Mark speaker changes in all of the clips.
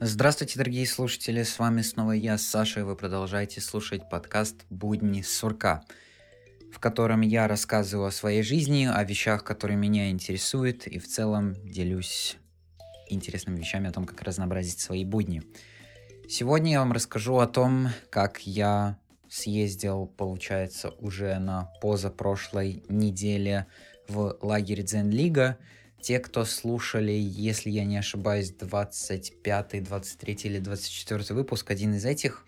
Speaker 1: Здравствуйте, дорогие слушатели, с вами снова я, Саша, и вы продолжаете слушать подкаст «Будни сурка», в котором я рассказываю о своей жизни, о вещах, которые меня интересуют, и в целом делюсь интересными вещами о том, как разнообразить свои будни. Сегодня я вам расскажу о том, как я съездил, получается, уже на позапрошлой неделе в лагерь Дзен-лига – те, кто слушали, если я не ошибаюсь, 25, 23 или 24 выпуск, один из этих,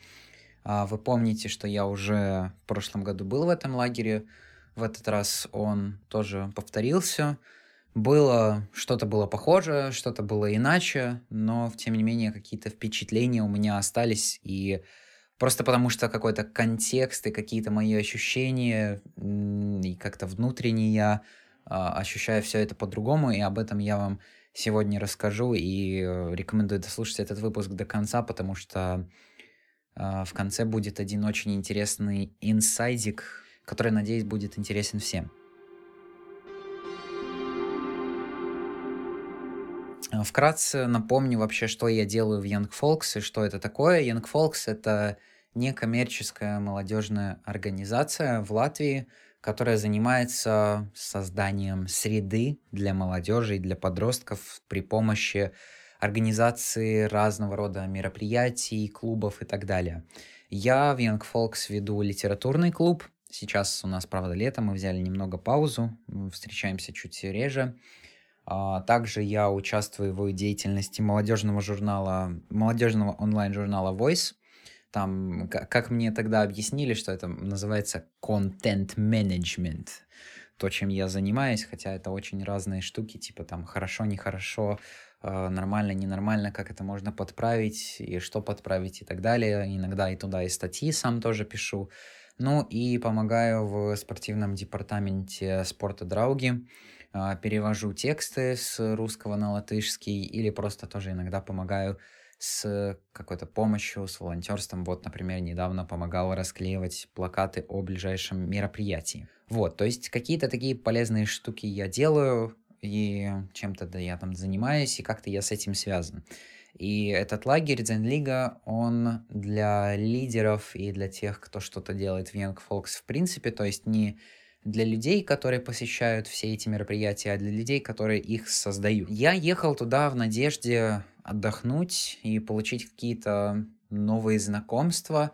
Speaker 1: а, вы помните, что я уже в прошлом году был в этом лагере. В этот раз он тоже повторился. Было, что-то было похоже, что-то было иначе, но, тем не менее, какие-то впечатления у меня остались, и просто потому что какой-то контекст и какие-то мои ощущения, и как-то внутренне я а, ощущаю все это по-другому, и об этом я вам сегодня расскажу, и э, рекомендую дослушать этот выпуск до конца, потому что а, в конце будет один очень интересный инсайдик, который, надеюсь, будет интересен всем. Вкратце напомню вообще, что я делаю в Young Folks и что это такое. Young Folks — это некоммерческая молодежная организация в Латвии, которая занимается созданием среды для молодежи и для подростков при помощи организации разного рода мероприятий, клубов и так далее. Я в Young Folks веду литературный клуб. Сейчас у нас, правда, лето, мы взяли немного паузу, встречаемся чуть реже. А, также я участвую в деятельности молодежного журнала, молодежного онлайн-журнала Voice, там, как мне тогда объяснили, что это называется management, то, чем я занимаюсь, хотя это очень разные штуки, типа там хорошо, нехорошо, э, нормально, ненормально, как это можно подправить, и что подправить и так далее. Иногда и туда и статьи сам тоже пишу. Ну и помогаю в спортивном департаменте спорта Драуги, э, перевожу тексты с русского на латышский или просто тоже иногда помогаю с какой-то помощью, с волонтерством. Вот, например, недавно помогал расклеивать плакаты о ближайшем мероприятии. Вот, то есть какие-то такие полезные штуки я делаю, и чем-то да я там занимаюсь, и как-то я с этим связан. И этот лагерь Дзен-лига, он для лидеров и для тех, кто что-то делает в Young Folks в принципе, то есть не для людей, которые посещают все эти мероприятия, а для людей, которые их создают. Я ехал туда в надежде отдохнуть и получить какие-то новые знакомства,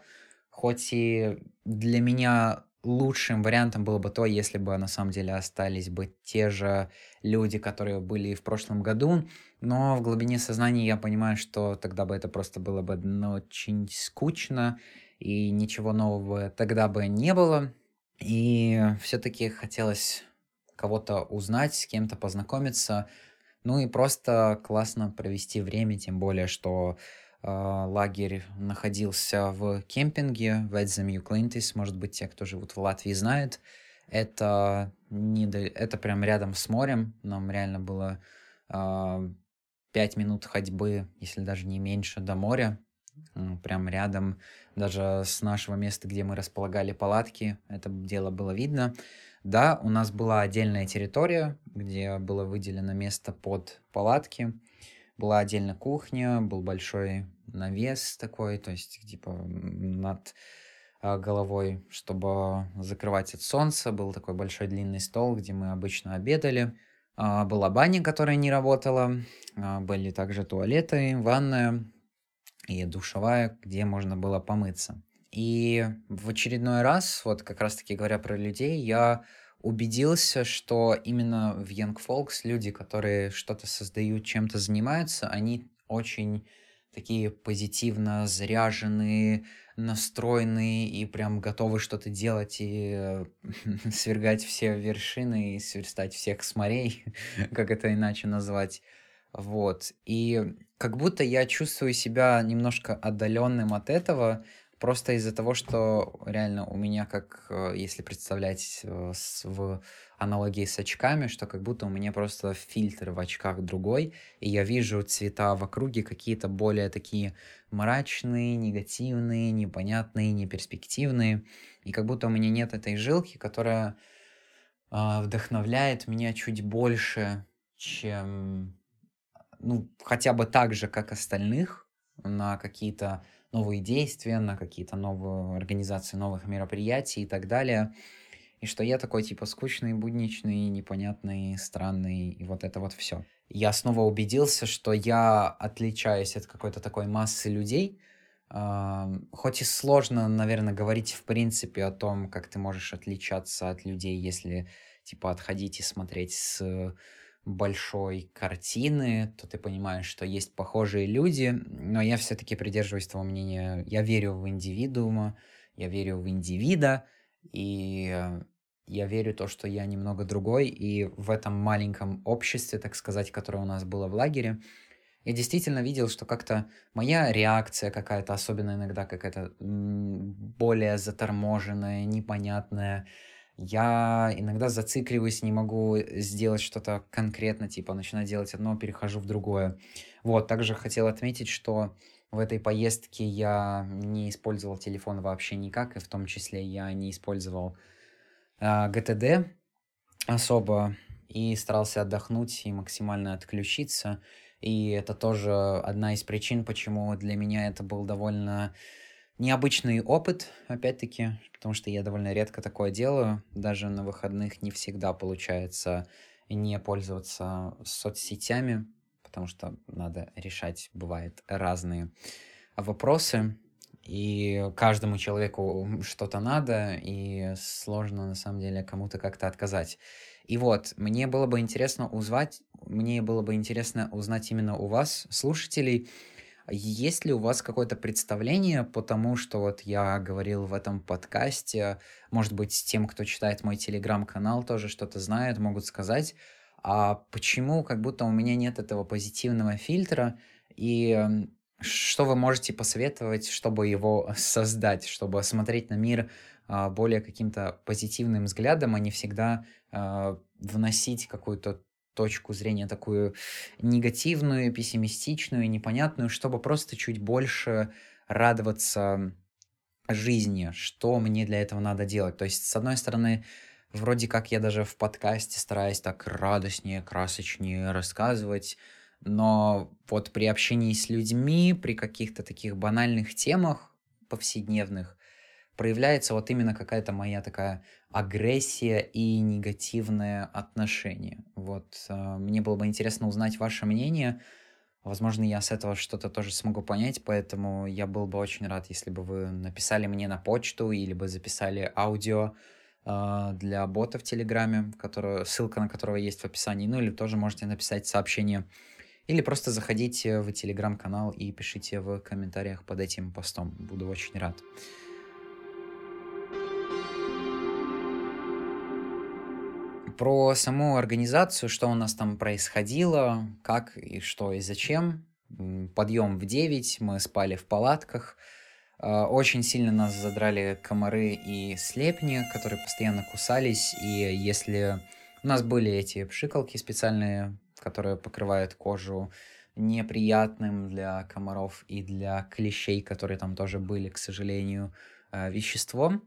Speaker 1: хоть и для меня лучшим вариантом было бы то, если бы на самом деле остались бы те же люди, которые были в прошлом году, но в глубине сознания я понимаю, что тогда бы это просто было бы очень скучно, и ничего нового тогда бы не было, и все-таки хотелось кого-то узнать, с кем-то познакомиться, ну и просто классно провести время, тем более, что э, лагерь находился в кемпинге в Эдзем Клинтис, может быть, те, кто живут в Латвии, знают. Это, не до... это прям рядом с морем, нам реально было э, 5 минут ходьбы, если даже не меньше, до моря, прям рядом, даже с нашего места, где мы располагали палатки, это дело было видно. Да, у нас была отдельная территория, где было выделено место под палатки, была отдельная кухня, был большой навес такой, то есть типа над а, головой, чтобы закрывать от солнца, был такой большой длинный стол, где мы обычно обедали. А, была баня, которая не работала, а, были также туалеты, ванная, и душевая, где можно было помыться. И в очередной раз, вот как раз-таки говоря про людей, я убедился, что именно в Young Folks люди, которые что-то создают, чем-то занимаются, они очень такие позитивно заряженные, настроенные и прям готовы что-то делать и э, свергать все вершины и сверстать всех с морей, как это иначе назвать. Вот. И как будто я чувствую себя немножко отдаленным от этого, просто из-за того, что реально у меня, как э, если представлять э, в аналогии с очками, что как будто у меня просто фильтр в очках другой, и я вижу цвета в округе какие-то более такие мрачные, негативные, непонятные, неперспективные, и как будто у меня нет этой жилки, которая э, вдохновляет меня чуть больше, чем ну, хотя бы так же, как остальных, на какие-то новые действия, на какие-то новые организации новых мероприятий и так далее. И что я такой, типа, скучный, будничный, непонятный, странный, и вот это вот все. Я снова убедился, что я отличаюсь от какой-то такой массы людей, Хоть и сложно, наверное, говорить в принципе о том, как ты можешь отличаться от людей, если типа отходить и смотреть с большой картины, то ты понимаешь, что есть похожие люди, но я все-таки придерживаюсь того мнения, я верю в индивидуума, я верю в индивида, и я верю то, что я немного другой, и в этом маленьком обществе, так сказать, которое у нас было в лагере, я действительно видел, что как-то моя реакция какая-то, особенно иногда какая-то более заторможенная, непонятная, я иногда зацикливаюсь, не могу сделать что-то конкретно, типа начинаю делать одно, перехожу в другое. Вот, также хотел отметить, что в этой поездке я не использовал телефон вообще никак, и в том числе я не использовал э, ГТД особо, и старался отдохнуть и максимально отключиться. И это тоже одна из причин, почему для меня это был довольно необычный опыт, опять-таки, потому что я довольно редко такое делаю. Даже на выходных не всегда получается не пользоваться соцсетями, потому что надо решать, бывает, разные вопросы. И каждому человеку что-то надо, и сложно, на самом деле, кому-то как-то отказать. И вот, мне было бы интересно узнать, мне было бы интересно узнать именно у вас, слушателей, есть ли у вас какое-то представление по тому, что вот я говорил в этом подкасте, может быть, тем, кто читает мой телеграм-канал, тоже что-то знает, могут сказать, а почему как будто у меня нет этого позитивного фильтра, и что вы можете посоветовать, чтобы его создать, чтобы смотреть на мир а, более каким-то позитивным взглядом, а не всегда а, вносить какую-то точку зрения такую негативную, пессимистичную, непонятную, чтобы просто чуть больше радоваться жизни, что мне для этого надо делать. То есть, с одной стороны, вроде как я даже в подкасте стараюсь так радостнее, красочнее рассказывать, но вот при общении с людьми, при каких-то таких банальных темах повседневных, проявляется вот именно какая-то моя такая агрессия и негативное отношение. Вот э, мне было бы интересно узнать ваше мнение. Возможно, я с этого что-то тоже смогу понять, поэтому я был бы очень рад, если бы вы написали мне на почту или бы записали аудио э, для бота в Телеграме, которую, ссылка на которого есть в описании, ну или тоже можете написать сообщение или просто заходите в телеграм-канал и пишите в комментариях под этим постом. Буду очень рад. Про саму организацию, что у нас там происходило, как и что и зачем. Подъем в 9, мы спали в палатках. А, очень сильно нас задрали комары и слепни, которые постоянно кусались. И если у нас были эти пшикалки специальные, которые покрывают кожу неприятным для комаров и для клещей, которые там тоже были, к сожалению, а, веществом.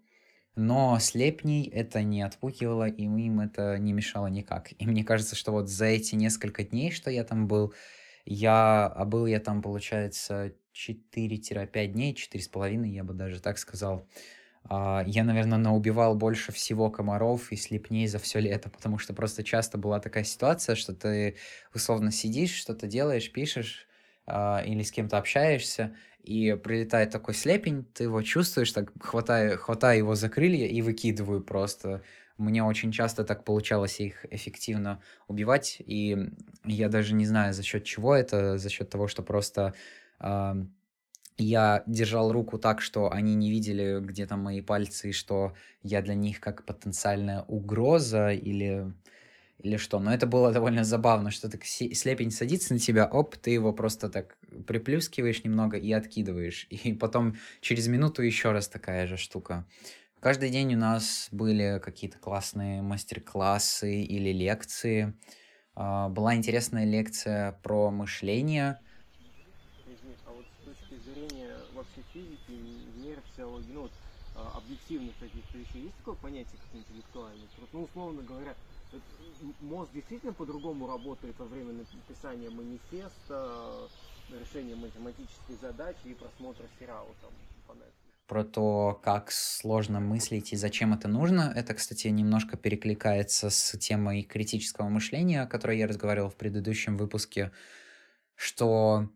Speaker 1: Но слепней это не отпугивало, и им это не мешало никак. И мне кажется, что вот за эти несколько дней, что я там был, я, а был я там, получается, 4-5 дней, 4,5, я бы даже так сказал, а, я, наверное, наубивал больше всего комаров и слепней за все лето, потому что просто часто была такая ситуация, что ты условно сидишь, что-то делаешь, пишешь а, или с кем-то общаешься, и прилетает такой слепень, ты его чувствуешь, так хватая, хватая его за крылья и выкидываю просто. Мне очень часто так получалось их эффективно убивать, и я даже не знаю, за счет чего это, за счет того, что просто э, я держал руку так, что они не видели, где там мои пальцы, что я для них как потенциальная угроза или или что. Но это было довольно забавно, что так слепень садится на тебя, оп, ты его просто так приплюскиваешь немного и откидываешь. И потом через минуту еще раз такая же штука. Каждый день у нас были какие-то классные мастер-классы или лекции. А, была интересная лекция про мышление.
Speaker 2: А вот с точки зрения вообще физики, нейропсихологии, ну вот а, объективных каких-то вещей, есть такое понятие, как интеллектуальный труд? Ну, условно говоря, мозг действительно по-другому работает во время написания манифеста, решения математических задач и просмотра сериала там по
Speaker 1: про то, как сложно мыслить и зачем это нужно. Это, кстати, немножко перекликается с темой критического мышления, о которой я разговаривал в предыдущем выпуске, что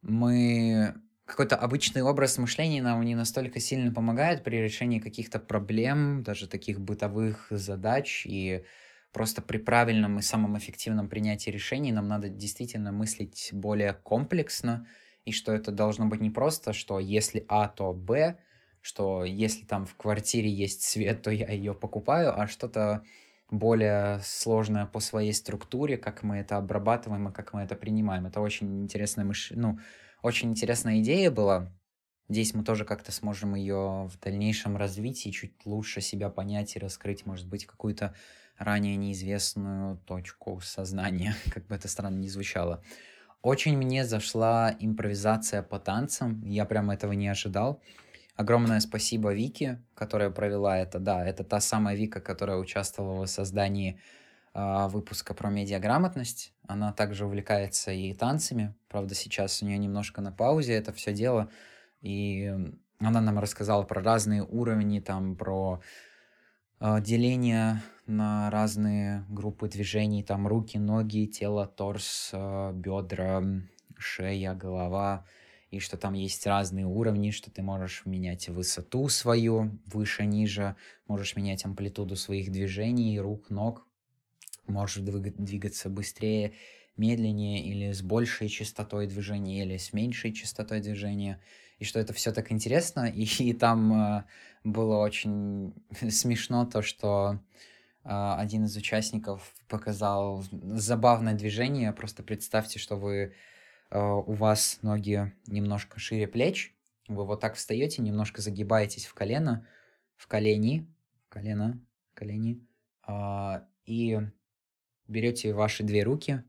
Speaker 1: мы какой-то обычный образ мышления нам не настолько сильно помогает при решении каких-то проблем, даже таких бытовых задач, и просто при правильном и самом эффективном принятии решений нам надо действительно мыслить более комплексно, и что это должно быть не просто, что если А, то Б, что если там в квартире есть свет, то я ее покупаю, а что-то более сложное по своей структуре, как мы это обрабатываем и как мы это принимаем. Это очень интересная мыш... ну, очень интересная идея была. Здесь мы тоже как-то сможем ее в дальнейшем развить и чуть лучше себя понять и раскрыть, может быть, какую-то ранее неизвестную точку сознания, как бы это странно ни звучало. Очень мне зашла импровизация по танцам, я прям этого не ожидал. Огромное спасибо Вике, которая провела это. Да, это та самая Вика, которая участвовала в создании э, выпуска про медиаграмотность. Она также увлекается и танцами. Правда, сейчас у нее немножко на паузе это все дело. И она нам рассказала про разные уровни, там, про э, деление на разные группы движений, там руки, ноги, тело, торс, э, бедра, шея, голова и что там есть разные уровни, что ты можешь менять высоту свою, выше, ниже, можешь менять амплитуду своих движений, рук, ног, можешь двигаться быстрее, медленнее или с большей частотой движения, или с меньшей частотой движения, и что это все так интересно, и, и там э, было очень смешно то, что один из участников показал забавное движение, просто представьте, что вы Э, у вас ноги немножко шире плеч, вы вот так встаете, немножко загибаетесь в колено, в колени, колено, колени, а, и берете ваши две руки,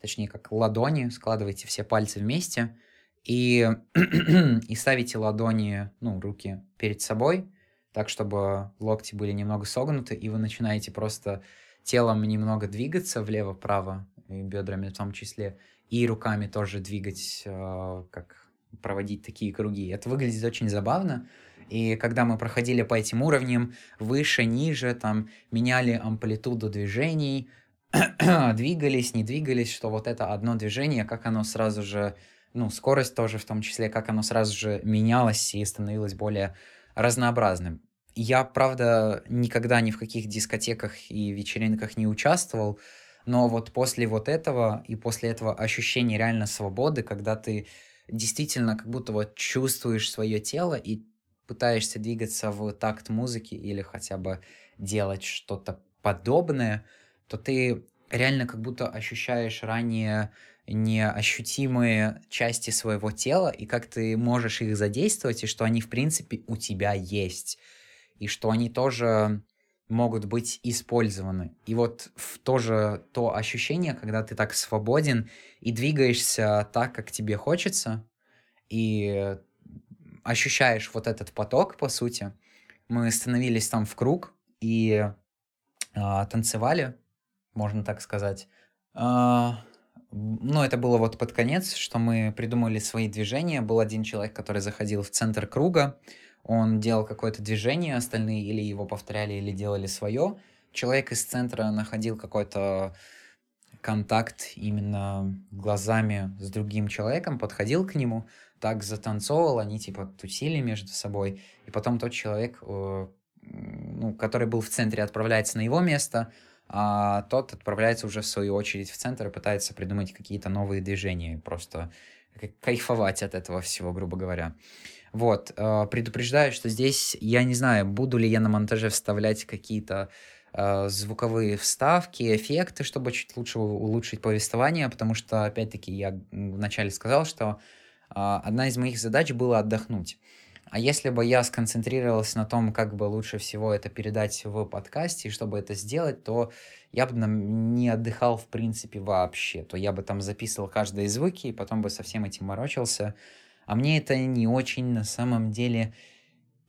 Speaker 1: точнее как ладони, складываете все пальцы вместе и, и ставите ладони, ну, руки перед собой, так, чтобы локти были немного согнуты, и вы начинаете просто телом немного двигаться влево-вправо, и бедрами в том числе, и руками тоже двигать, э, как проводить такие круги. Это выглядит очень забавно. И когда мы проходили по этим уровням, выше, ниже, там, меняли амплитуду движений, двигались, не двигались, что вот это одно движение, как оно сразу же, ну, скорость тоже в том числе, как оно сразу же менялось и становилось более разнообразным. Я, правда, никогда ни в каких дискотеках и вечеринках не участвовал, но вот после вот этого и после этого ощущения реально свободы, когда ты действительно как будто вот чувствуешь свое тело и пытаешься двигаться в такт музыки или хотя бы делать что-то подобное, то ты реально как будто ощущаешь ранее неощутимые части своего тела, и как ты можешь их задействовать, и что они, в принципе, у тебя есть. И что они тоже могут быть использованы. И вот в то же то ощущение, когда ты так свободен и двигаешься так, как тебе хочется, и ощущаешь вот этот поток, по сути. Мы становились там в круг и а, танцевали, можно так сказать. А, ну, это было вот под конец, что мы придумали свои движения. Был один человек, который заходил в центр круга, он делал какое-то движение, остальные или его повторяли, или делали свое. Человек из центра находил какой-то контакт именно глазами с другим человеком, подходил к нему, так затанцовывал, они типа тусили между собой, и потом тот человек, э, ну, который был в центре, отправляется на его место, а тот отправляется уже в свою очередь в центр и пытается придумать какие-то новые движения, просто кайфовать от этого всего, грубо говоря. Вот, э, предупреждаю, что здесь, я не знаю, буду ли я на монтаже вставлять какие-то э, звуковые вставки, эффекты, чтобы чуть лучше улучшить повествование, потому что, опять-таки, я вначале сказал, что э, одна из моих задач была отдохнуть. А если бы я сконцентрировался на том, как бы лучше всего это передать в подкасте, и чтобы это сделать, то я бы не отдыхал в принципе вообще. То я бы там записывал каждые звуки, и потом бы со всем этим морочился. А мне это не очень на самом деле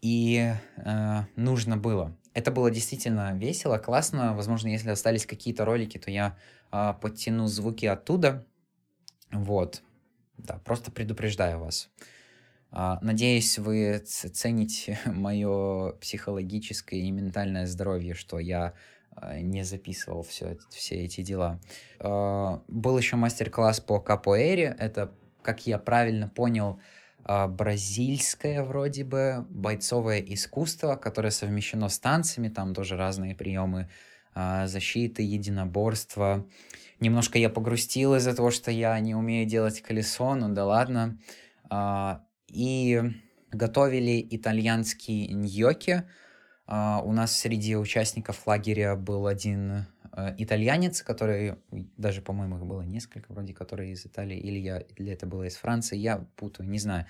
Speaker 1: и э, нужно было. это было действительно весело, классно. Возможно, если остались какие-то ролики, то я а, подтяну звуки оттуда. Вот. Да, просто предупреждаю вас. А, надеюсь, вы цените мое психологическое и ментальное здоровье, что я а, не записывал все, все эти дела. Был еще мастер-класс по капоэре. Это, как я правильно понял, бразильское вроде бы бойцовое искусство, которое совмещено с танцами. Там тоже разные приемы защиты, единоборства. Немножко я погрустил из-за того, что я не умею делать колесо, ну да ладно и готовили итальянские ньоки. У нас среди участников лагеря был один итальянец, который, даже, по-моему, их было несколько, вроде, которые из Италии, или, я, или это было из Франции, я путаю, не знаю.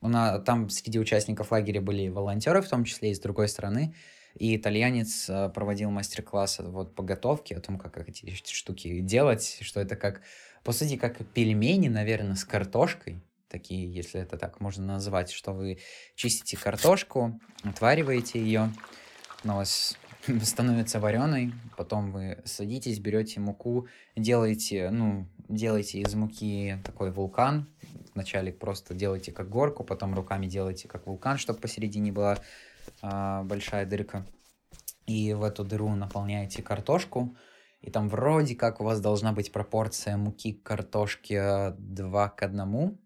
Speaker 1: У нас, там среди участников лагеря были волонтеры, в том числе и с другой стороны, и итальянец uh, проводил мастер-класс вот, по готовке, о том, как эти штуки делать, что это как, по сути, как пельмени, наверное, с картошкой, такие, если это так можно назвать, что вы чистите картошку, отвариваете ее, у вас становится вареной, потом вы садитесь, берете муку, делаете, ну, делаете из муки такой вулкан, вначале просто делаете как горку, потом руками делаете как вулкан, чтобы посередине была а, большая дырка, и в эту дыру наполняете картошку, и там вроде как у вас должна быть пропорция муки к картошке 2 к 1,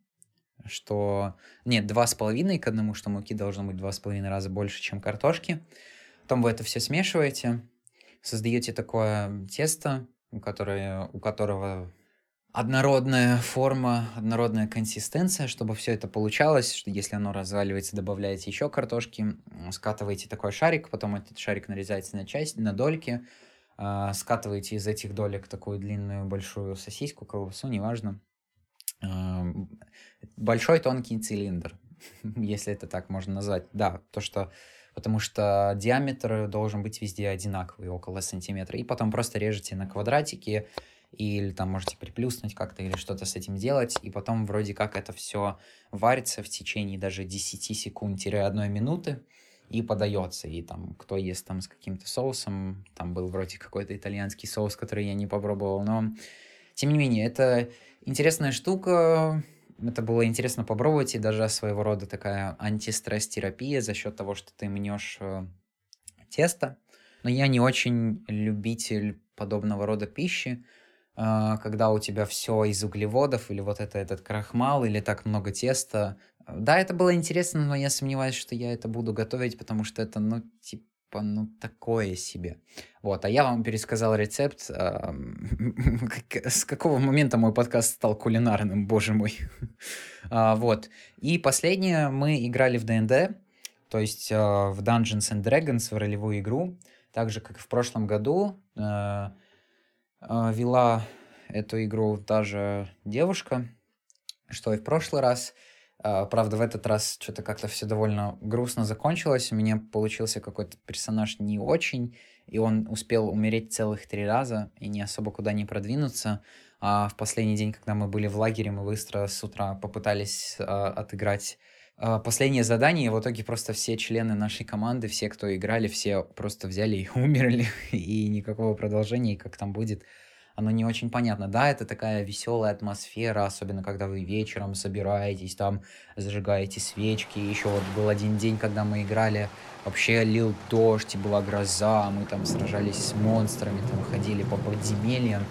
Speaker 1: что... Нет, два с половиной к одному, что муки должно быть два с половиной раза больше, чем картошки. Потом вы это все смешиваете, создаете такое тесто, которое, у которого однородная форма, однородная консистенция, чтобы все это получалось, что если оно разваливается, добавляете еще картошки, скатываете такой шарик, потом этот шарик нарезаете на часть, на дольки, а, скатываете из этих долек такую длинную большую сосиску, колбасу, неважно, большой тонкий цилиндр, если это так можно назвать. Да, то, что потому что диаметр должен быть везде одинаковый, около сантиметра. И потом просто режете на квадратики, или там можете приплюснуть как-то, или что-то с этим делать, и потом вроде как это все варится в течение даже 10 секунд-1 минуты, и подается. И там, кто ест там с каким-то соусом, там был вроде какой-то итальянский соус, который я не попробовал, но тем не менее, это интересная штука, это было интересно попробовать, и даже своего рода такая антистресс-терапия за счет того, что ты мнешь э, тесто. Но я не очень любитель подобного рода пищи, э, когда у тебя все из углеводов, или вот это этот крахмал, или так много теста. Да, это было интересно, но я сомневаюсь, что я это буду готовить, потому что это, ну, типа, ну, такое себе. Вот, а я вам пересказал рецепт. Э, с какого момента мой подкаст стал кулинарным, боже мой. а, вот. И последнее, мы играли в ДНД, то есть э, в Dungeons and Dragons, в ролевую игру. Так же, как и в прошлом году, э, вела эту игру та же девушка, что и в прошлый раз. А, правда, в этот раз что-то как-то все довольно грустно закончилось. У меня получился какой-то персонаж не очень, и он успел умереть целых три раза и не особо куда не продвинуться. А в последний день, когда мы были в лагере, мы быстро с утра попытались а, отыграть а, последнее задание, и в итоге просто все члены нашей команды, все, кто играли, все просто взяли и умерли, и никакого продолжения, и как там будет, оно не очень понятно. Да, это такая веселая атмосфера, особенно когда вы вечером собираетесь, там зажигаете свечки. Еще вот был один день, когда мы играли, вообще лил дождь, и была гроза, мы там сражались с монстрами, там ходили по подземельям.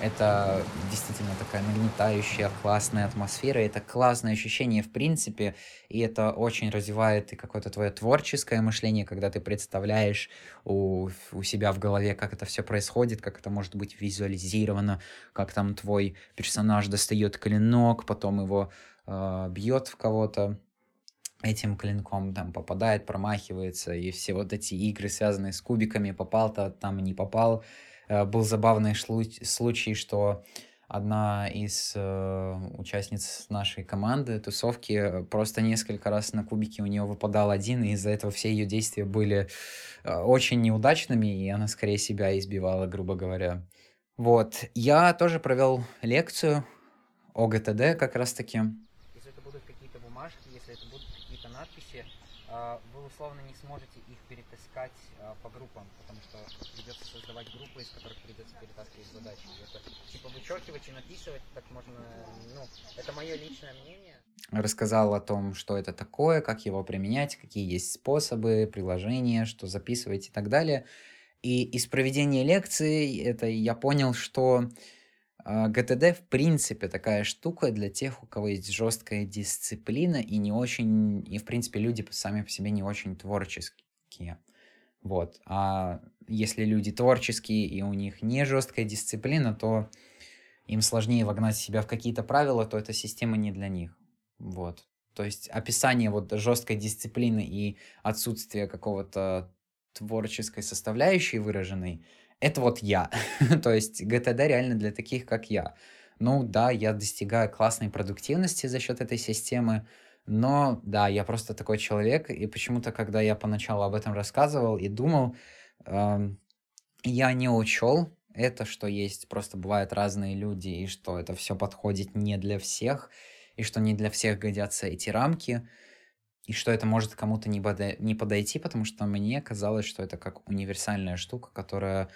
Speaker 1: Это действительно такая нагнетающая, классная атмосфера, это классное ощущение в принципе, и это очень развивает и какое-то твое творческое мышление, когда ты представляешь у, у себя в голове, как это все происходит, как это может быть визуализировано, как там твой персонаж достает клинок, потом его э, бьет в кого-то, этим клинком там попадает, промахивается, и все вот эти игры, связанные с кубиками, попал-то там не попал, был забавный случай, что одна из э, участниц нашей команды тусовки э, просто несколько раз на кубике у нее выпадал один, и из-за этого все ее действия были э, очень неудачными, и она скорее себя избивала, грубо говоря. Вот, я тоже провел лекцию о ГТД как раз-таки.
Speaker 2: Если это будут какие-то бумажки, если это будут какие-то надписи,
Speaker 1: а, вы условно не сможете их перетаскать а, по группам, потому что придется создавать группы, из которых придется перетаскивать задачи. Это типа вычеркивать и написывать, так можно, ну, это мое личное мнение. Рассказал о том, что это такое, как его применять, какие есть способы, приложения, что записывать и так далее. И из проведения лекции это я понял, что а, ГТД в принципе такая штука для тех, у кого есть жесткая дисциплина и не очень, и в принципе люди сами по себе не очень творческие. Вот. А если люди творческие и у них не жесткая дисциплина, то им сложнее вогнать себя в какие-то правила, то эта система не для них. Вот. То есть описание вот жесткой дисциплины и отсутствие какого-то творческой составляющей выраженной, это вот я. То есть ГТД реально для таких, как я. Ну да, я достигаю классной продуктивности за счет этой системы, но да, я просто такой человек, и почему-то, когда я поначалу об этом рассказывал и думал, я не учел это, что есть, просто бывают разные люди, и что это все подходит не для всех, и что не для всех годятся эти рамки и что это может кому-то не, подо... не подойти, потому что мне казалось, что это как универсальная штука, которая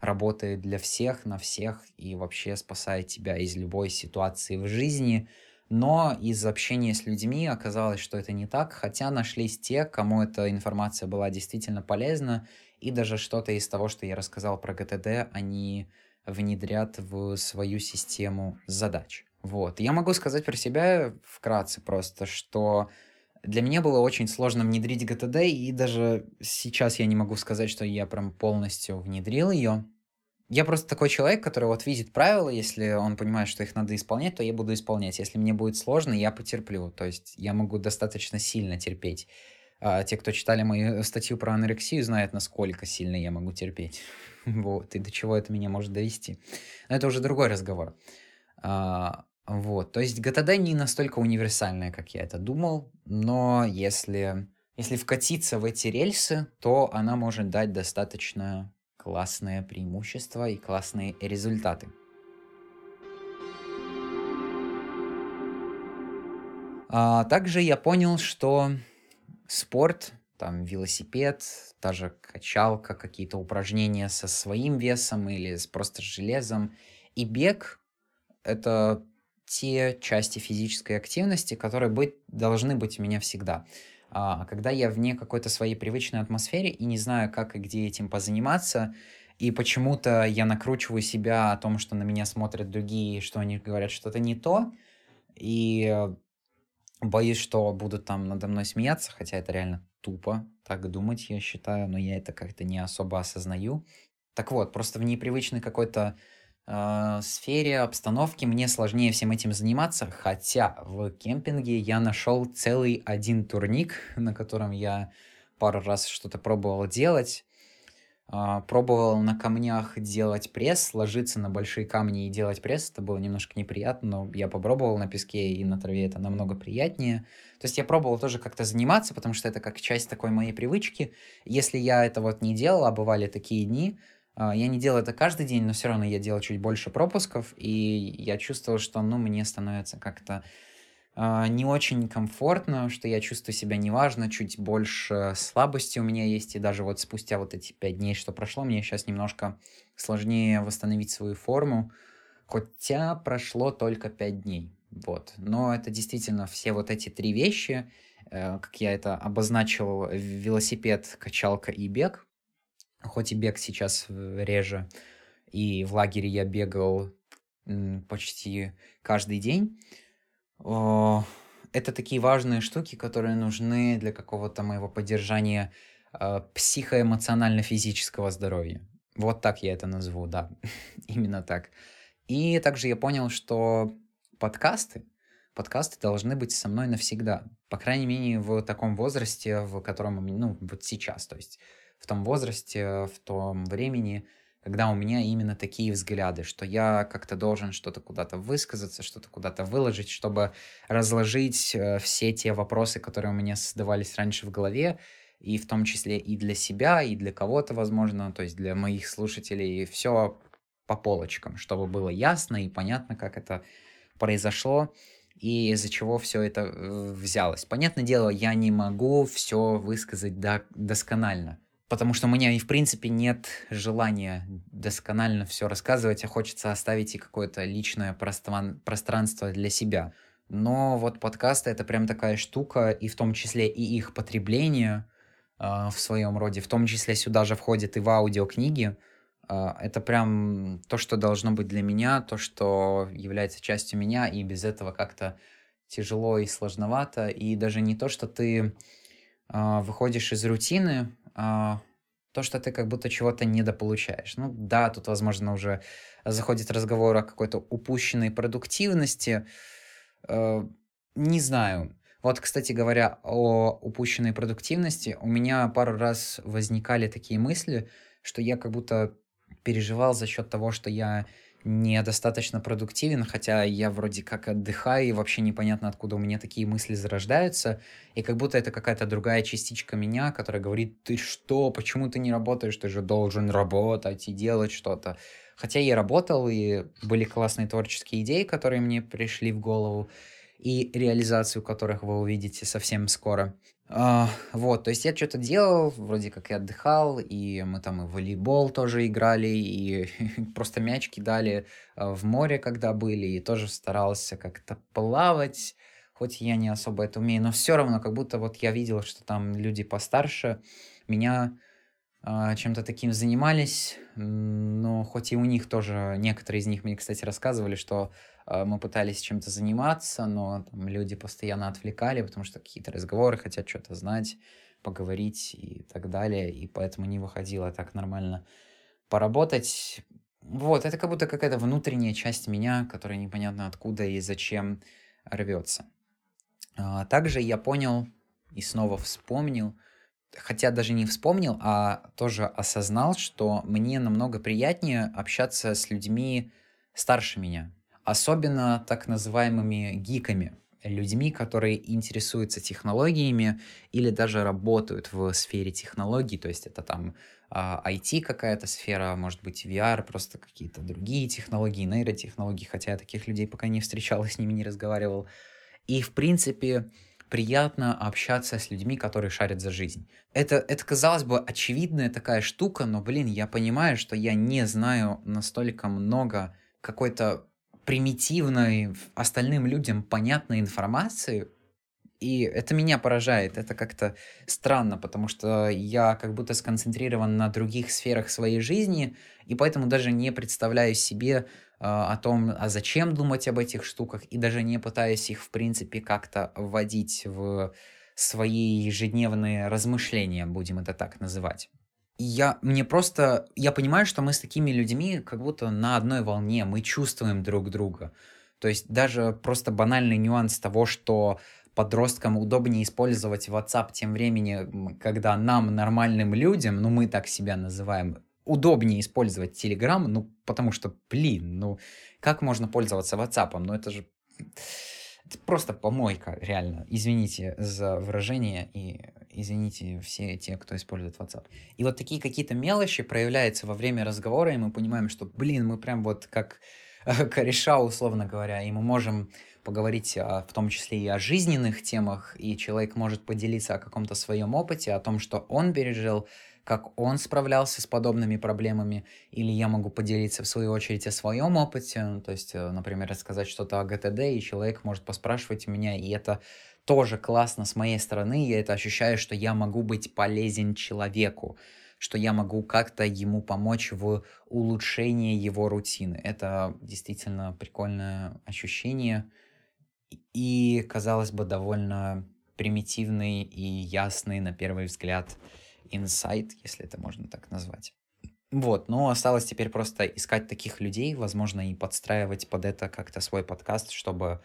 Speaker 1: работает для всех, на всех и вообще спасает тебя из любой ситуации в жизни. Но из общения с людьми оказалось, что это не так, хотя нашлись те, кому эта информация была действительно полезна, и даже что-то из того, что я рассказал про ГТД, они внедрят в свою систему задач. Вот. Я могу сказать про себя вкратце просто, что для меня было очень сложно внедрить ГТД, и даже сейчас я не могу сказать, что я прям полностью внедрил ее. Я просто такой человек, который вот видит правила, если он понимает, что их надо исполнять, то я буду исполнять. Если мне будет сложно, я потерплю. То есть я могу достаточно сильно терпеть. А те, кто читали мою статью про анорексию, знают, насколько сильно я могу терпеть. вот, и до чего это меня может довести. Но это уже другой разговор. А, вот, то есть GTD не настолько универсальная, как я это думал, но если, если вкатиться в эти рельсы, то она может дать достаточно классное преимущество и классные результаты. А также я понял, что спорт, там велосипед, та же качалка, какие-то упражнения со своим весом или с просто железом и бег — это те части физической активности, которые быть, должны быть у меня всегда. А когда я вне какой-то своей привычной атмосфере и не знаю, как и где этим позаниматься, и почему-то я накручиваю себя о том, что на меня смотрят другие, что они говорят что-то не то, и боюсь, что будут там надо мной смеяться, хотя это реально тупо так думать, я считаю, но я это как-то не особо осознаю. Так вот, просто в непривычной какой-то э, сфере, обстановке мне сложнее всем этим заниматься, хотя в кемпинге я нашел целый один турник, на котором я пару раз что-то пробовал делать. Uh, пробовал на камнях делать пресс, ложиться на большие камни и делать пресс. Это было немножко неприятно, но я попробовал на песке и на траве это намного приятнее. То есть я пробовал тоже как-то заниматься, потому что это как часть такой моей привычки. Если я это вот не делал, а бывали такие дни, а, я не делаю это каждый день, но все равно я делал чуть больше пропусков, и я чувствовал, что, ну, мне становится как-то не очень комфортно, что я чувствую себя неважно, чуть больше слабости у меня есть, и даже вот спустя вот эти пять дней, что прошло, мне сейчас немножко сложнее восстановить свою форму, хотя прошло только пять дней, вот. Но это действительно все вот эти три вещи, э, как я это обозначил, велосипед, качалка и бег, хоть и бег сейчас реже, и в лагере я бегал почти каждый день. Это такие важные штуки, которые нужны для какого-то моего поддержания а, психоэмоционально-физического здоровья. Вот так я это назову, да, именно так. И также я понял, что подкасты, подкасты должны быть со мной навсегда. По крайней мере, в таком возрасте, в котором, ну, вот сейчас. То есть в том возрасте, в том времени, когда у меня именно такие взгляды, что я как-то должен что-то куда-то высказаться, что-то куда-то выложить, чтобы разложить э, все те вопросы, которые у меня создавались раньше в голове, и в том числе и для себя, и для кого-то, возможно, то есть для моих слушателей, и все по полочкам, чтобы было ясно и понятно, как это произошло. и из-за чего все это э, взялось. Понятное дело, я не могу все высказать до, досконально, потому что у меня и в принципе нет желания досконально все рассказывать, а хочется оставить и какое-то личное простран- пространство для себя. Но вот подкасты это прям такая штука, и в том числе и их потребление э, в своем роде, в том числе сюда же входит и в аудиокниги. Э, это прям то, что должно быть для меня, то, что является частью меня, и без этого как-то тяжело и сложновато. И даже не то, что ты э, выходишь из рутины, а то, что ты как будто чего-то недополучаешь. Ну да, тут, возможно, уже заходит разговор о какой-то упущенной продуктивности, Э, не знаю. Вот, кстати говоря, о упущенной продуктивности, у меня пару раз возникали такие мысли, что я как будто переживал за счет того, что я недостаточно продуктивен, хотя я вроде как отдыхаю, и вообще непонятно, откуда у меня такие мысли зарождаются, и как будто это какая-то другая частичка меня, которая говорит, ты что, почему ты не работаешь, ты же должен работать и делать что-то. Хотя я работал, и были классные творческие идеи, которые мне пришли в голову, и реализацию которых вы увидите совсем скоро. Uh, вот, то есть я что-то делал, вроде как и отдыхал, и мы там и волейбол тоже играли, и просто мяч кидали uh, в море, когда были, и тоже старался как-то плавать, хоть я не особо это умею, но все равно, как будто вот я видел, что там люди постарше меня а, чем-то таким занимались, но хоть и у них тоже, некоторые из них мне, кстати, рассказывали, что а, мы пытались чем-то заниматься, но там люди постоянно отвлекали, потому что какие-то разговоры хотят что-то знать, поговорить и так далее, и поэтому не выходило так нормально поработать. Вот, это как будто какая-то внутренняя часть меня, которая непонятно откуда и зачем рвется. А, также я понял и снова вспомнил, хотя даже не вспомнил, а тоже осознал, что мне намного приятнее общаться с людьми старше меня. Особенно так называемыми гиками, людьми, которые интересуются технологиями или даже работают в сфере технологий, то есть это там IT а, какая-то сфера, может быть VR, просто какие-то другие технологии, нейротехнологии, хотя я таких людей пока не встречал, с ними не разговаривал. И, в принципе, приятно общаться с людьми, которые шарят за жизнь. Это, это казалось бы, очевидная такая штука, но, блин, я понимаю, что я не знаю настолько много какой-то примитивной, остальным людям понятной информации, и это меня поражает, это как-то странно, потому что я как будто сконцентрирован на других сферах своей жизни, и поэтому даже не представляю себе а, о том, а зачем думать об этих штуках, и даже не пытаюсь их, в принципе, как-то вводить в свои ежедневные размышления, будем это так называть. Я, мне просто, я понимаю, что мы с такими людьми как будто на одной волне, мы чувствуем друг друга. То есть даже просто банальный нюанс того, что подросткам удобнее использовать WhatsApp тем временем, когда нам, нормальным людям, ну мы так себя называем, удобнее использовать Telegram, ну, потому что, блин, ну, как можно пользоваться WhatsApp? Ну, это же... Это просто помойка, реально. Извините за выражение и извините все те, кто использует WhatsApp. И вот такие какие-то мелочи проявляются во время разговора, и мы понимаем, что, блин, мы прям вот как кореша, условно говоря, и мы можем поговорить о, в том числе и о жизненных темах, и человек может поделиться о каком-то своем опыте, о том, что он пережил, как он справлялся с подобными проблемами, или я могу поделиться в свою очередь о своем опыте, то есть, э, например, рассказать что-то о ГТД, и человек может поспрашивать меня, и это тоже классно с моей стороны, я это ощущаю, что я могу быть полезен человеку, что я могу как-то ему помочь в улучшении его рутины. Это действительно прикольное ощущение и, казалось бы, довольно примитивный и ясный на первый взгляд инсайт, если это можно так назвать. Вот, но осталось теперь просто искать таких людей, возможно, и подстраивать под это как-то свой подкаст, чтобы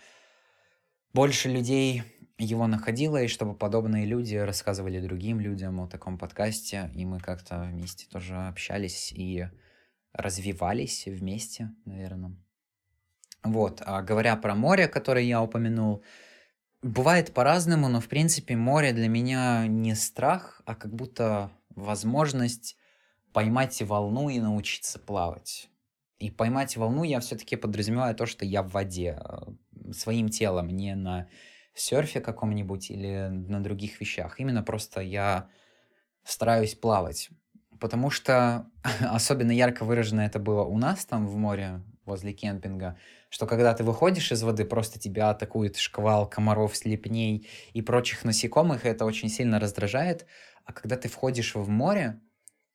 Speaker 1: больше людей его находило, и чтобы подобные люди рассказывали другим людям о таком подкасте, и мы как-то вместе тоже общались и развивались вместе, наверное. Вот, а говоря про море, которое я упомянул, Бывает по-разному, но в принципе море для меня не страх, а как будто возможность поймать волну и научиться плавать. И поймать волну я все-таки подразумеваю то, что я в воде. своим телом, не на серфе каком-нибудь или на других вещах. Именно просто я стараюсь плавать. Потому что особенно ярко выражено это было у нас там в море, возле кемпинга, что когда ты выходишь из воды, просто тебя атакует шквал комаров, слепней и прочих насекомых, и это очень сильно раздражает. А когда ты входишь в море,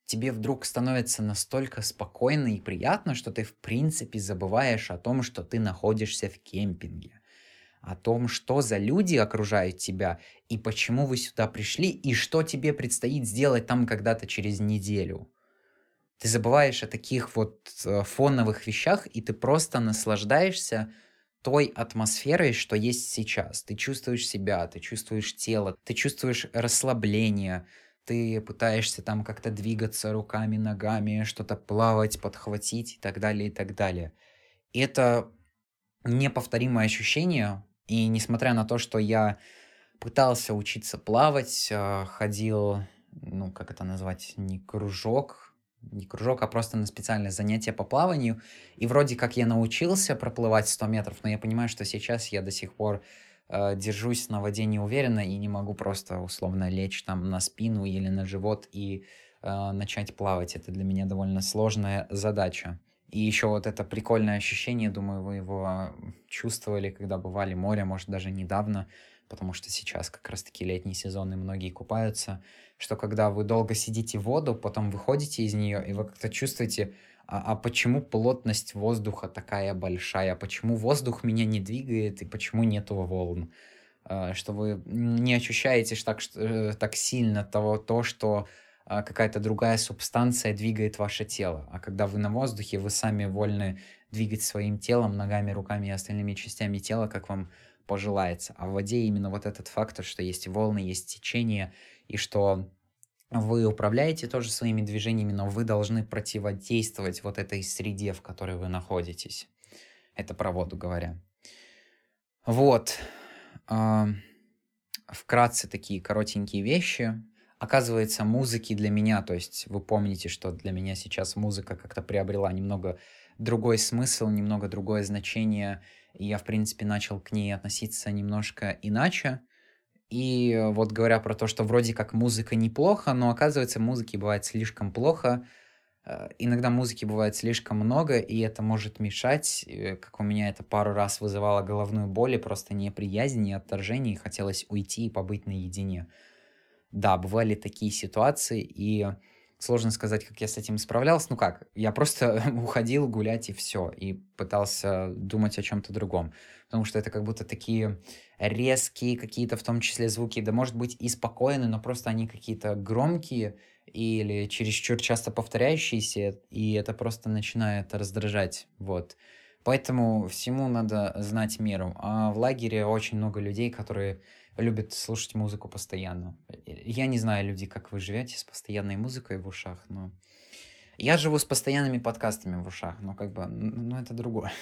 Speaker 1: тебе вдруг становится настолько спокойно и приятно, что ты в принципе забываешь о том, что ты находишься в кемпинге о том, что за люди окружают тебя, и почему вы сюда пришли, и что тебе предстоит сделать там когда-то через неделю. Ты забываешь о таких вот э, фоновых вещах, и ты просто наслаждаешься той атмосферой, что есть сейчас. Ты чувствуешь себя, ты чувствуешь тело, ты чувствуешь расслабление, ты пытаешься там как-то двигаться руками, ногами, что-то плавать, подхватить и так далее, и так далее. И это неповторимое ощущение, и несмотря на то, что я пытался учиться плавать, э, ходил, ну, как это назвать, не кружок, не кружок, а просто на специальное занятие по плаванию. И вроде как я научился проплывать 100 метров, но я понимаю, что сейчас я до сих пор э, держусь на воде неуверенно и не могу просто условно лечь там на спину или на живот и э, начать плавать. Это для меня довольно сложная задача. И еще вот это прикольное ощущение, думаю, вы его чувствовали, когда бывали море, может, даже недавно, потому что сейчас как раз-таки летний сезон, и многие купаются, что когда вы долго сидите в воду, потом выходите из нее, и вы как-то чувствуете, а, а почему плотность воздуха такая большая, почему воздух меня не двигает, и почему нету волн, а, что вы не ощущаете так, э, так сильно того, то, что а, какая-то другая субстанция двигает ваше тело. А когда вы на воздухе, вы сами вольны двигать своим телом, ногами, руками и остальными частями тела, как вам пожелается. А в воде именно вот этот фактор, что есть волны, есть течение, и что вы управляете тоже своими движениями, но вы должны противодействовать вот этой среде, в которой вы находитесь. Это про воду говоря. Вот. Вкратце такие коротенькие вещи оказывается, музыки для меня, то есть вы помните, что для меня сейчас музыка как-то приобрела немного другой смысл, немного другое значение, и я, в принципе, начал к ней относиться немножко иначе. И вот говоря про то, что вроде как музыка неплохо, но оказывается, музыки бывает слишком плохо, э, Иногда музыки бывает слишком много, и это может мешать. Э, как у меня это пару раз вызывало головную боль, и просто неприязнь, и отторжение, и хотелось уйти и побыть наедине да, бывали такие ситуации, и сложно сказать, как я с этим справлялся. Ну как, я просто уходил гулять и все, и пытался думать о чем-то другом. Потому что это как будто такие резкие какие-то в том числе звуки, да может быть и спокойные, но просто они какие-то громкие или чересчур часто повторяющиеся, и это просто начинает раздражать, вот. Поэтому всему надо знать меру. А в лагере очень много людей, которые любит слушать музыку постоянно. Я не знаю, люди, как вы живете с постоянной музыкой в ушах, но... Я живу с постоянными подкастами в ушах, но как бы, ну это другое.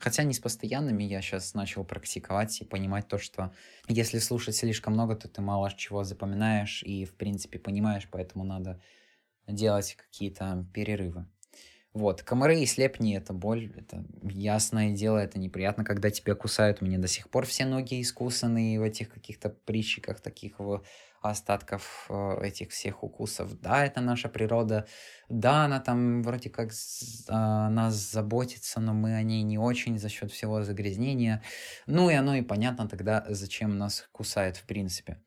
Speaker 1: Хотя не с постоянными, я сейчас начал практиковать и понимать то, что если слушать слишком много, то ты мало чего запоминаешь и, в принципе, понимаешь, поэтому надо делать какие-то перерывы. Вот, комары и слепни — это боль, это ясное дело, это неприятно, когда тебя кусают. У меня до сих пор все ноги искусаны в этих каких-то прищиках, таких вот остатков э, этих всех укусов. Да, это наша природа. Да, она там вроде как о нас заботится, но мы о ней не очень за счет всего загрязнения. Ну и оно и понятно тогда, зачем нас кусает в принципе.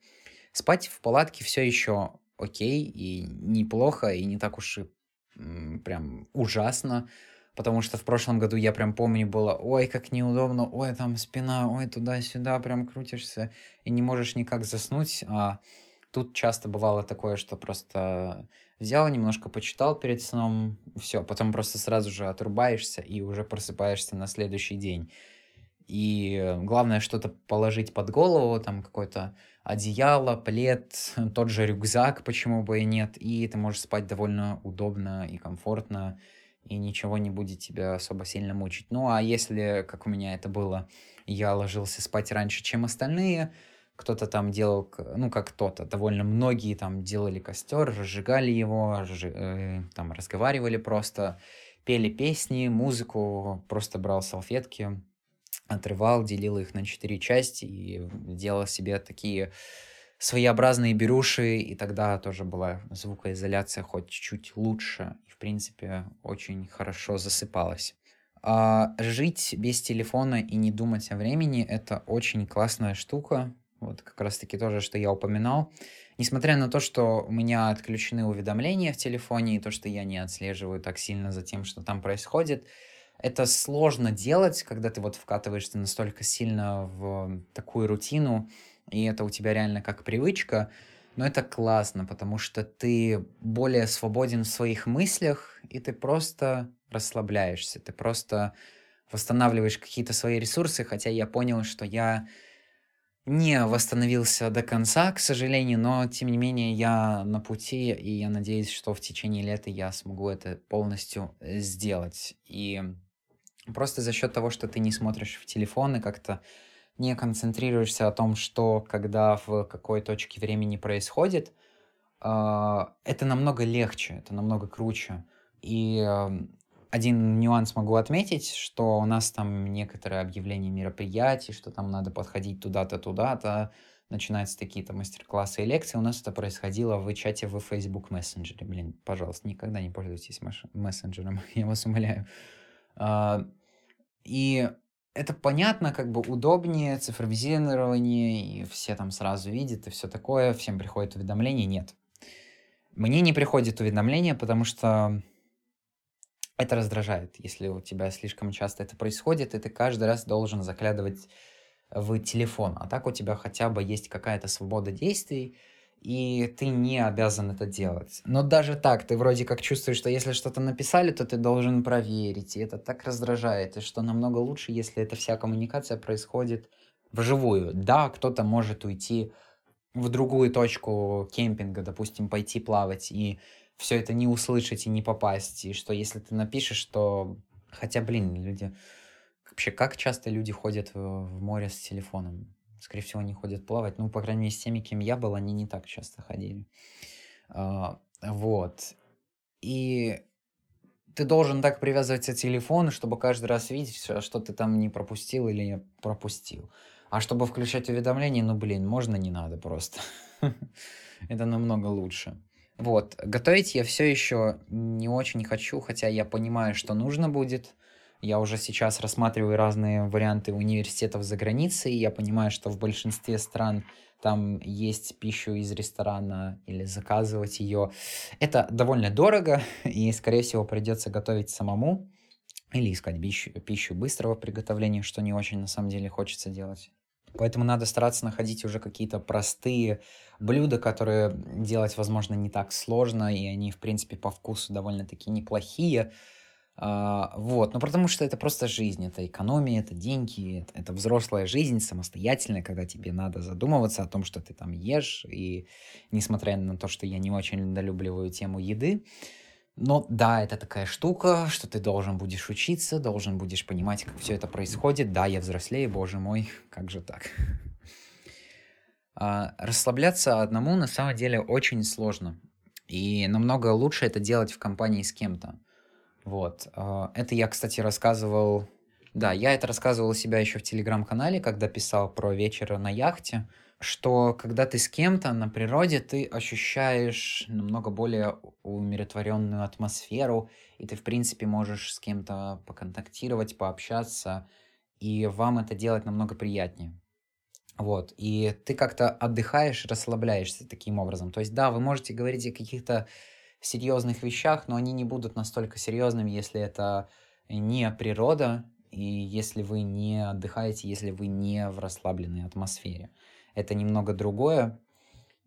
Speaker 1: Спать в палатке все еще окей и неплохо, и не так уж и прям ужасно, потому что в прошлом году я прям помню было, ой, как неудобно, ой, там спина, ой, туда-сюда прям крутишься и не можешь никак заснуть, а тут часто бывало такое, что просто взял, немножко почитал перед сном, все, потом просто сразу же отрубаешься и уже просыпаешься на следующий день. И главное что-то положить под голову, там какой-то одеяло, плед, тот же рюкзак, почему бы и нет, и ты можешь спать довольно удобно и комфортно, и ничего не будет тебя особо сильно мучить. Ну а если, как у меня это было, я ложился спать раньше, чем остальные, кто-то там делал, ну как кто-то, довольно многие там делали костер, разжигали его, разжи, э, там разговаривали просто, пели песни, музыку, просто брал салфетки, отрывал, делил их на четыре части и делал себе такие своеобразные беруши, и тогда тоже была звукоизоляция хоть чуть-чуть лучше, и, в принципе, очень хорошо засыпалась. А жить без телефона и не думать о времени — это очень классная штука, вот как раз-таки тоже, что я упоминал. Несмотря на то, что у меня отключены уведомления в телефоне, и то, что я не отслеживаю так сильно за тем, что там происходит, это сложно делать, когда ты вот вкатываешься настолько сильно в такую рутину, и это у тебя реально как привычка, но это классно, потому что ты более свободен в своих мыслях, и ты просто расслабляешься, ты просто восстанавливаешь какие-то свои ресурсы, хотя я понял, что я не восстановился до конца, к сожалению, но тем не менее я на пути, и я надеюсь, что в течение лета я смогу это полностью э, сделать. И просто за счет того, что ты не смотришь в телефон и как-то не концентрируешься о том, что когда в какой точке времени происходит, а, это намного легче, это намного круче. И один нюанс могу отметить, что у нас там некоторые объявления мероприятий, что там надо подходить туда-то, туда-то, начинаются такие-то мастер-классы и лекции. У нас это происходило в чате в Facebook Messenger. Блин, пожалуйста, никогда не пользуйтесь мессенджером, я вас умоляю. А, и это понятно, как бы удобнее, цифровизирование, и все там сразу видят, и все такое, всем приходит уведомление. Нет. Мне не приходит уведомление, потому что это раздражает, если у тебя слишком часто это происходит, и ты каждый раз должен заглядывать в телефон. А так у тебя хотя бы есть какая-то свобода действий, и ты не обязан это делать. Но даже так, ты вроде как чувствуешь, что если что-то написали, то ты должен проверить, и это так раздражает, и что намного лучше, если эта вся коммуникация происходит вживую. Да, кто-то может уйти в другую точку кемпинга, допустим, пойти плавать, и все это не услышать и не попасть. И что если ты напишешь, что... Хотя, блин, люди... Вообще, как часто люди ходят в море с телефоном? Скорее всего, они ходят плавать. Ну, по крайней мере, с теми, кем я был, они не так часто ходили. А, вот. И ты должен так привязываться к телефону, чтобы каждый раз видеть, что ты там не пропустил или пропустил. А чтобы включать уведомления, ну, блин, можно, не надо просто. Это намного лучше. Вот, готовить я все еще не очень хочу, хотя я понимаю, что нужно будет. Я уже сейчас рассматриваю разные варианты университетов за границей. Я понимаю, что в большинстве стран там есть пищу из ресторана или заказывать ее. Это довольно дорого, и, скорее всего, придется готовить самому или искать пищу, пищу быстрого приготовления, что не очень на самом деле хочется делать. Поэтому надо стараться находить уже какие-то простые блюда, которые делать, возможно, не так сложно, и они, в принципе, по вкусу довольно-таки неплохие. А, вот, ну потому что это просто жизнь, это экономия, это деньги, это, это взрослая жизнь самостоятельная, когда тебе надо задумываться о том, что ты там ешь, и несмотря на то, что я не очень недолюбливаю тему еды, но да, это такая штука, что ты должен будешь учиться, должен будешь понимать, как все это происходит. Да, я взрослею, боже мой, как же так? А, расслабляться одному на самом деле очень сложно. И намного лучше это делать в компании с кем-то. Вот. А, это я, кстати, рассказывал... Да, я это рассказывал у себя еще в телеграм-канале, когда писал про вечер на яхте что когда ты с кем-то на природе, ты ощущаешь намного более умиротворенную атмосферу, и ты, в принципе, можешь с кем-то поконтактировать, пообщаться, и вам это делать намного приятнее. Вот, и ты как-то отдыхаешь, расслабляешься таким образом. То есть, да, вы можете говорить о каких-то серьезных вещах, но они не будут настолько серьезными, если это не природа, и если вы не отдыхаете, если вы не в расслабленной атмосфере это немного другое.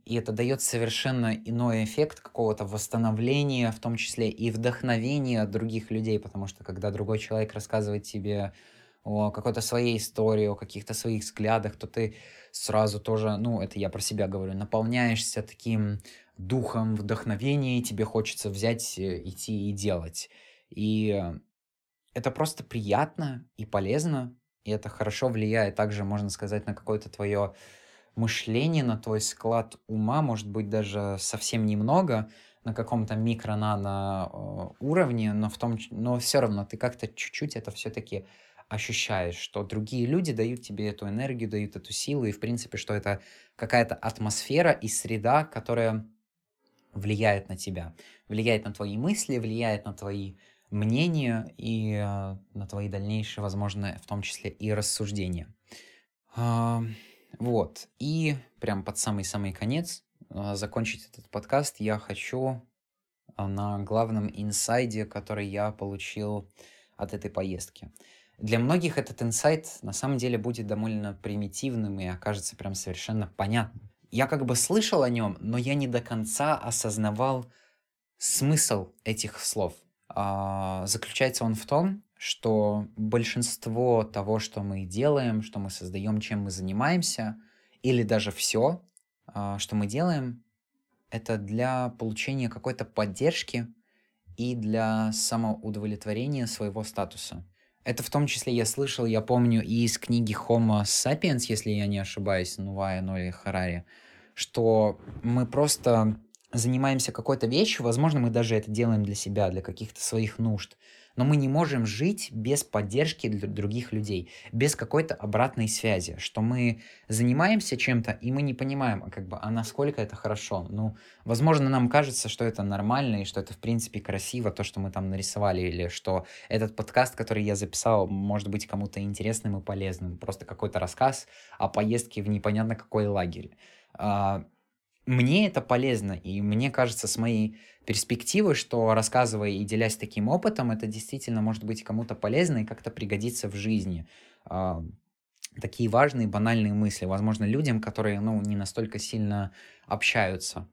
Speaker 1: И это дает совершенно иной эффект какого-то восстановления, в том числе и вдохновения других людей, потому что когда другой человек рассказывает тебе о какой-то своей истории, о каких-то своих взглядах, то ты сразу тоже, ну, это я про себя говорю, наполняешься таким духом вдохновения, и тебе хочется взять, э, идти и делать. И это просто приятно и полезно, и это хорошо влияет также, можно сказать, на какое-то твое мышления, на твой склад ума, может быть, даже совсем немного, на каком-то микро-нано э, уровне, но в том, но все равно ты как-то чуть-чуть это все-таки ощущаешь, что другие люди дают тебе эту энергию, дают эту силу, и в принципе, что это какая-то атмосфера и среда, которая влияет на тебя, влияет на твои мысли, влияет на твои мнения и э, на твои дальнейшие, возможно, в том числе и рассуждения. Вот. И прям под самый-самый конец э, закончить этот подкаст я хочу а, на главном инсайде, который я получил от этой поездки. Для многих этот инсайт на самом деле будет довольно примитивным и окажется прям совершенно понятным. Я как бы слышал о нем, но я не до конца осознавал смысл этих слов. А, заключается он в том, что большинство того, что мы делаем, что мы создаем, чем мы занимаемся, или даже все, а, что мы делаем, это для получения какой-то поддержки и для самоудовлетворения своего статуса. Это в том числе я слышал, я помню, и из книги Homo sapiens, если я не ошибаюсь, Нувая Ноли Харари, что мы просто занимаемся какой-то вещью, возможно, мы даже это делаем для себя, для каких-то своих нужд, но мы не можем жить без поддержки других людей, без какой-то обратной связи, что мы занимаемся чем-то, и мы не понимаем, а как бы, а насколько это хорошо. Ну, возможно, нам кажется, что это нормально, и что это, в принципе, красиво, то, что мы там нарисовали, или что этот подкаст, который я записал, может быть кому-то интересным и полезным. Просто какой-то рассказ о поездке в непонятно какой лагерь. Мне это полезно, и мне кажется, с моей перспективы, что рассказывая и делясь таким опытом, это действительно может быть кому-то полезно и как-то пригодится в жизни. А, такие важные, банальные мысли, возможно, людям, которые, ну, не настолько сильно общаются.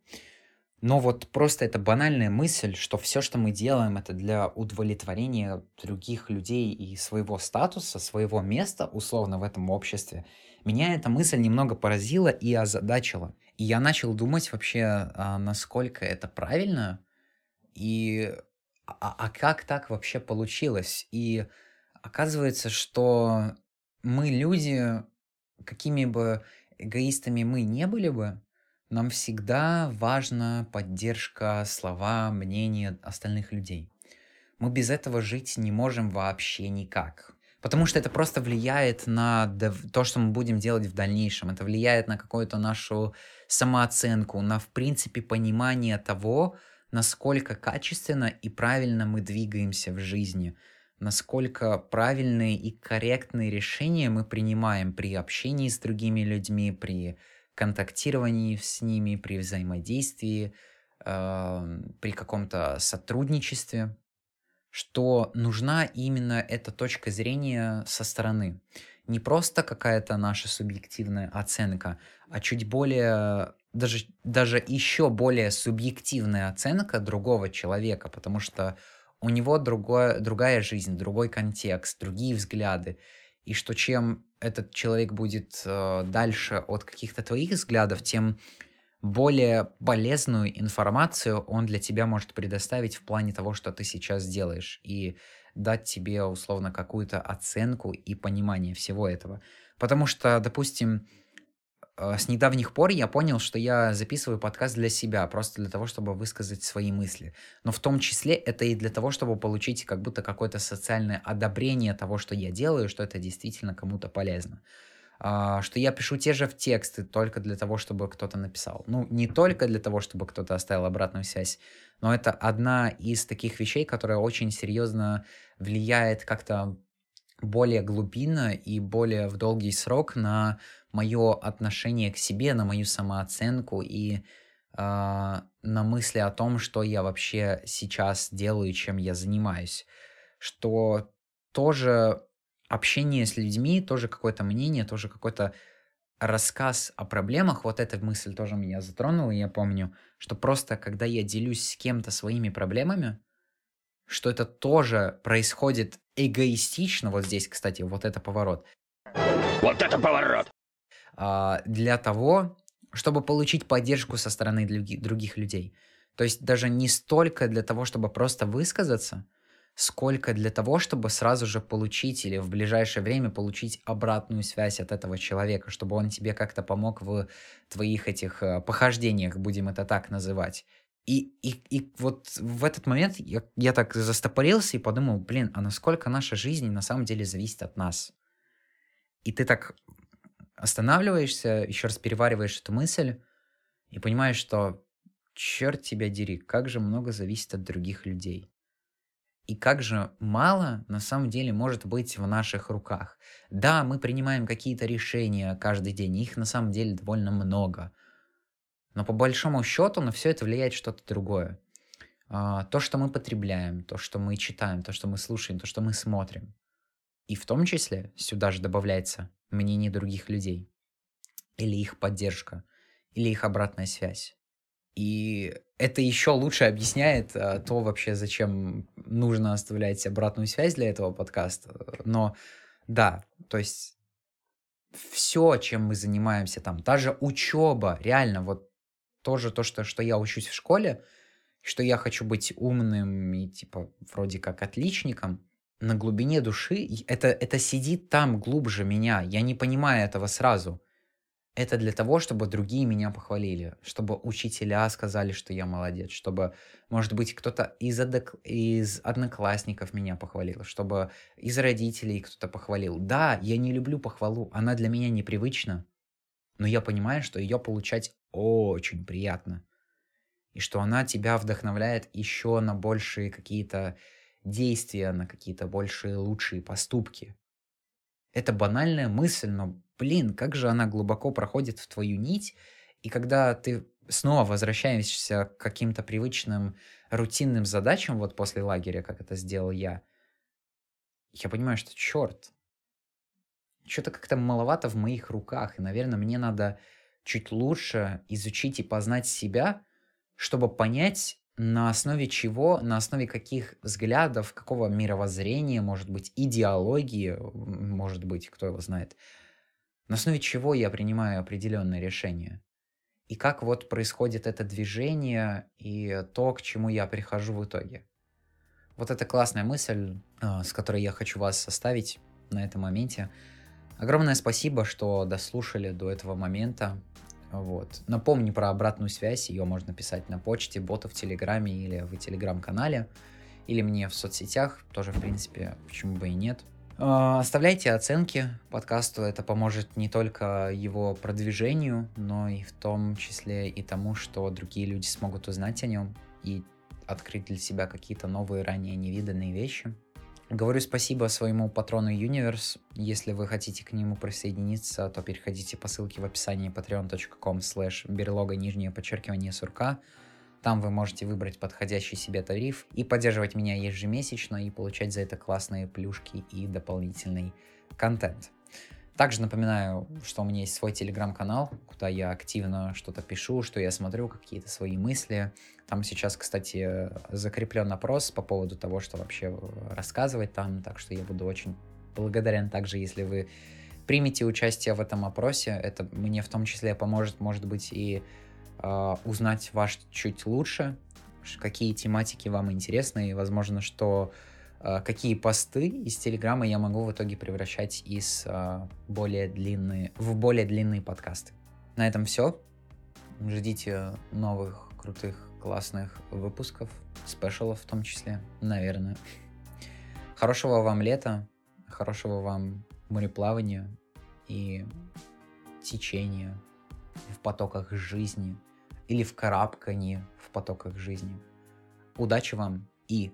Speaker 1: Но вот просто эта банальная мысль, что все, что мы делаем, это для удовлетворения других людей и своего статуса, своего места, условно, в этом обществе, меня эта мысль немного поразила и озадачила. И я начал думать вообще, а, насколько это правильно, и а, а как так вообще получилось. И оказывается, что мы люди, какими бы эгоистами мы не были бы, нам всегда важна поддержка, слова, мнения остальных людей. Мы без этого жить не можем вообще никак. Потому что это просто влияет на то, что мы будем делать в дальнейшем. Это влияет на какую-то нашу самооценку, на, в принципе, понимание того, насколько качественно и правильно мы двигаемся в жизни, насколько правильные и корректные решения мы принимаем при общении с другими людьми, при контактировании с ними, при взаимодействии, э, при каком-то сотрудничестве что нужна именно эта точка зрения со стороны. Не просто какая-то наша субъективная оценка, а чуть более, даже, даже еще более субъективная оценка другого человека, потому что у него другое, другая жизнь, другой контекст, другие взгляды. И что чем этот человек будет э, дальше от каких-то твоих взглядов, тем более полезную информацию он для тебя может предоставить в плане того, что ты сейчас делаешь, и дать тебе условно какую-то оценку и понимание всего этого. Потому что, допустим, э, с недавних пор я понял, что я записываю подкаст для себя, просто для того, чтобы высказать свои мысли. Но в том числе это и для того, чтобы получить как будто какое-то социальное одобрение того, что я делаю, что это действительно кому-то полезно. А, что я пишу те же в тексты только для того, чтобы кто-то написал. Ну, не только для того, чтобы кто-то оставил обратную связь, но это одна из таких вещей, которая очень серьезно влияет как-то более глубинно и более в долгий срок на мое отношение к себе, на мою самооценку и э, на мысли о том, что я вообще сейчас делаю, чем я занимаюсь. Что тоже общение с людьми, тоже какое-то мнение, тоже какой-то рассказ о проблемах, вот эта мысль тоже меня затронула, я помню, что просто когда я делюсь с кем-то своими проблемами, что это тоже происходит эгоистично, вот здесь, кстати, вот это поворот.
Speaker 3: Вот это поворот!
Speaker 1: А, для того, чтобы получить поддержку со стороны других людей. То есть даже не столько для того, чтобы просто высказаться, сколько для того, чтобы сразу же получить или в ближайшее время получить обратную связь от этого человека, чтобы он тебе как-то помог в твоих этих э, похождениях, будем это так называть. И, и, и вот в этот момент я, я так застопорился и подумал, блин, а насколько наша жизнь на самом деле зависит от нас? И ты так останавливаешься, еще раз перевариваешь эту мысль и понимаешь, что черт тебя дери, как же много зависит от других людей. И как же мало на самом деле может быть в наших руках. Да, мы принимаем какие-то решения каждый день, их на самом деле довольно много. Но по большому счету на все это влияет что-то другое. А, то, что мы потребляем, то, что мы читаем, то, что мы слушаем, то, что мы смотрим. И в том числе сюда же добавляется мнение других людей. Или их поддержка, или их обратная связь. И это еще лучше объясняет а, то вообще, зачем нужно оставлять обратную связь для этого подкаста. Но да, то есть все, чем мы занимаемся там, та же учеба, реально, вот тоже то, что, что я учусь в школе, что я хочу быть умным и типа вроде как отличником, на глубине души это, это сидит там глубже меня. Я не понимаю этого сразу это для того, чтобы другие меня похвалили, чтобы учителя сказали, что я молодец, чтобы, может быть, кто-то из, одок... из одноклассников меня похвалил, чтобы из родителей кто-то похвалил. Да, я не люблю похвалу, она для меня непривычна, но я понимаю, что ее получать очень приятно, и что она тебя вдохновляет еще на большие какие-то действия, на какие-то большие лучшие поступки. Это банальная мысль, но блин, как же она глубоко проходит в твою нить, и когда ты снова возвращаешься к каким-то привычным рутинным задачам, вот после лагеря, как это сделал я, я понимаю, что черт, что-то как-то маловато в моих руках, и, наверное, мне надо чуть лучше изучить и познать себя, чтобы понять, на основе чего, на основе каких взглядов, какого мировоззрения, может быть, идеологии, может быть, кто его знает, на основе чего я принимаю определенные решения. И как вот происходит это движение и то, к чему я прихожу в итоге. Вот это классная мысль, а, с которой я хочу вас оставить на этом моменте. Огромное спасибо, что дослушали до этого момента. Вот. Напомню про обратную связь, ее можно писать на почте, бота в Телеграме или в Телеграм-канале, или мне в соцсетях, тоже, в принципе, почему бы и нет. А, оставляйте оценки подкасту, это поможет не только его продвижению, но и в том числе и тому, что другие люди смогут узнать о нем и открыть для себя какие-то новые, ранее невиданные вещи. Говорю спасибо своему патрону Universe. Если вы хотите к нему присоединиться, то переходите по ссылке в описании patreon.com slash берлога нижнее подчеркивание сурка. Там вы можете выбрать подходящий себе тариф и поддерживать меня ежемесячно и получать за это классные плюшки и дополнительный контент. Также напоминаю, что у меня есть свой телеграм-канал, куда я активно что-то пишу, что я смотрю, какие-то свои мысли. Там сейчас, кстати, закреплен опрос по поводу того, что вообще рассказывать там, так что я буду очень благодарен также, если вы примете участие в этом опросе. Это мне в том числе поможет, может быть, и э, узнать ваш чуть лучше, какие тематики вам интересны, и, возможно, что э, какие посты из Телеграма я могу в итоге превращать из э, более длинные, в более длинные подкасты. На этом все. Ждите новых крутых, классных выпусков, спешалов в том числе, наверное. Хорошего вам лета, хорошего вам мореплавания и течения в потоках жизни или в карабкании в потоках жизни. Удачи вам и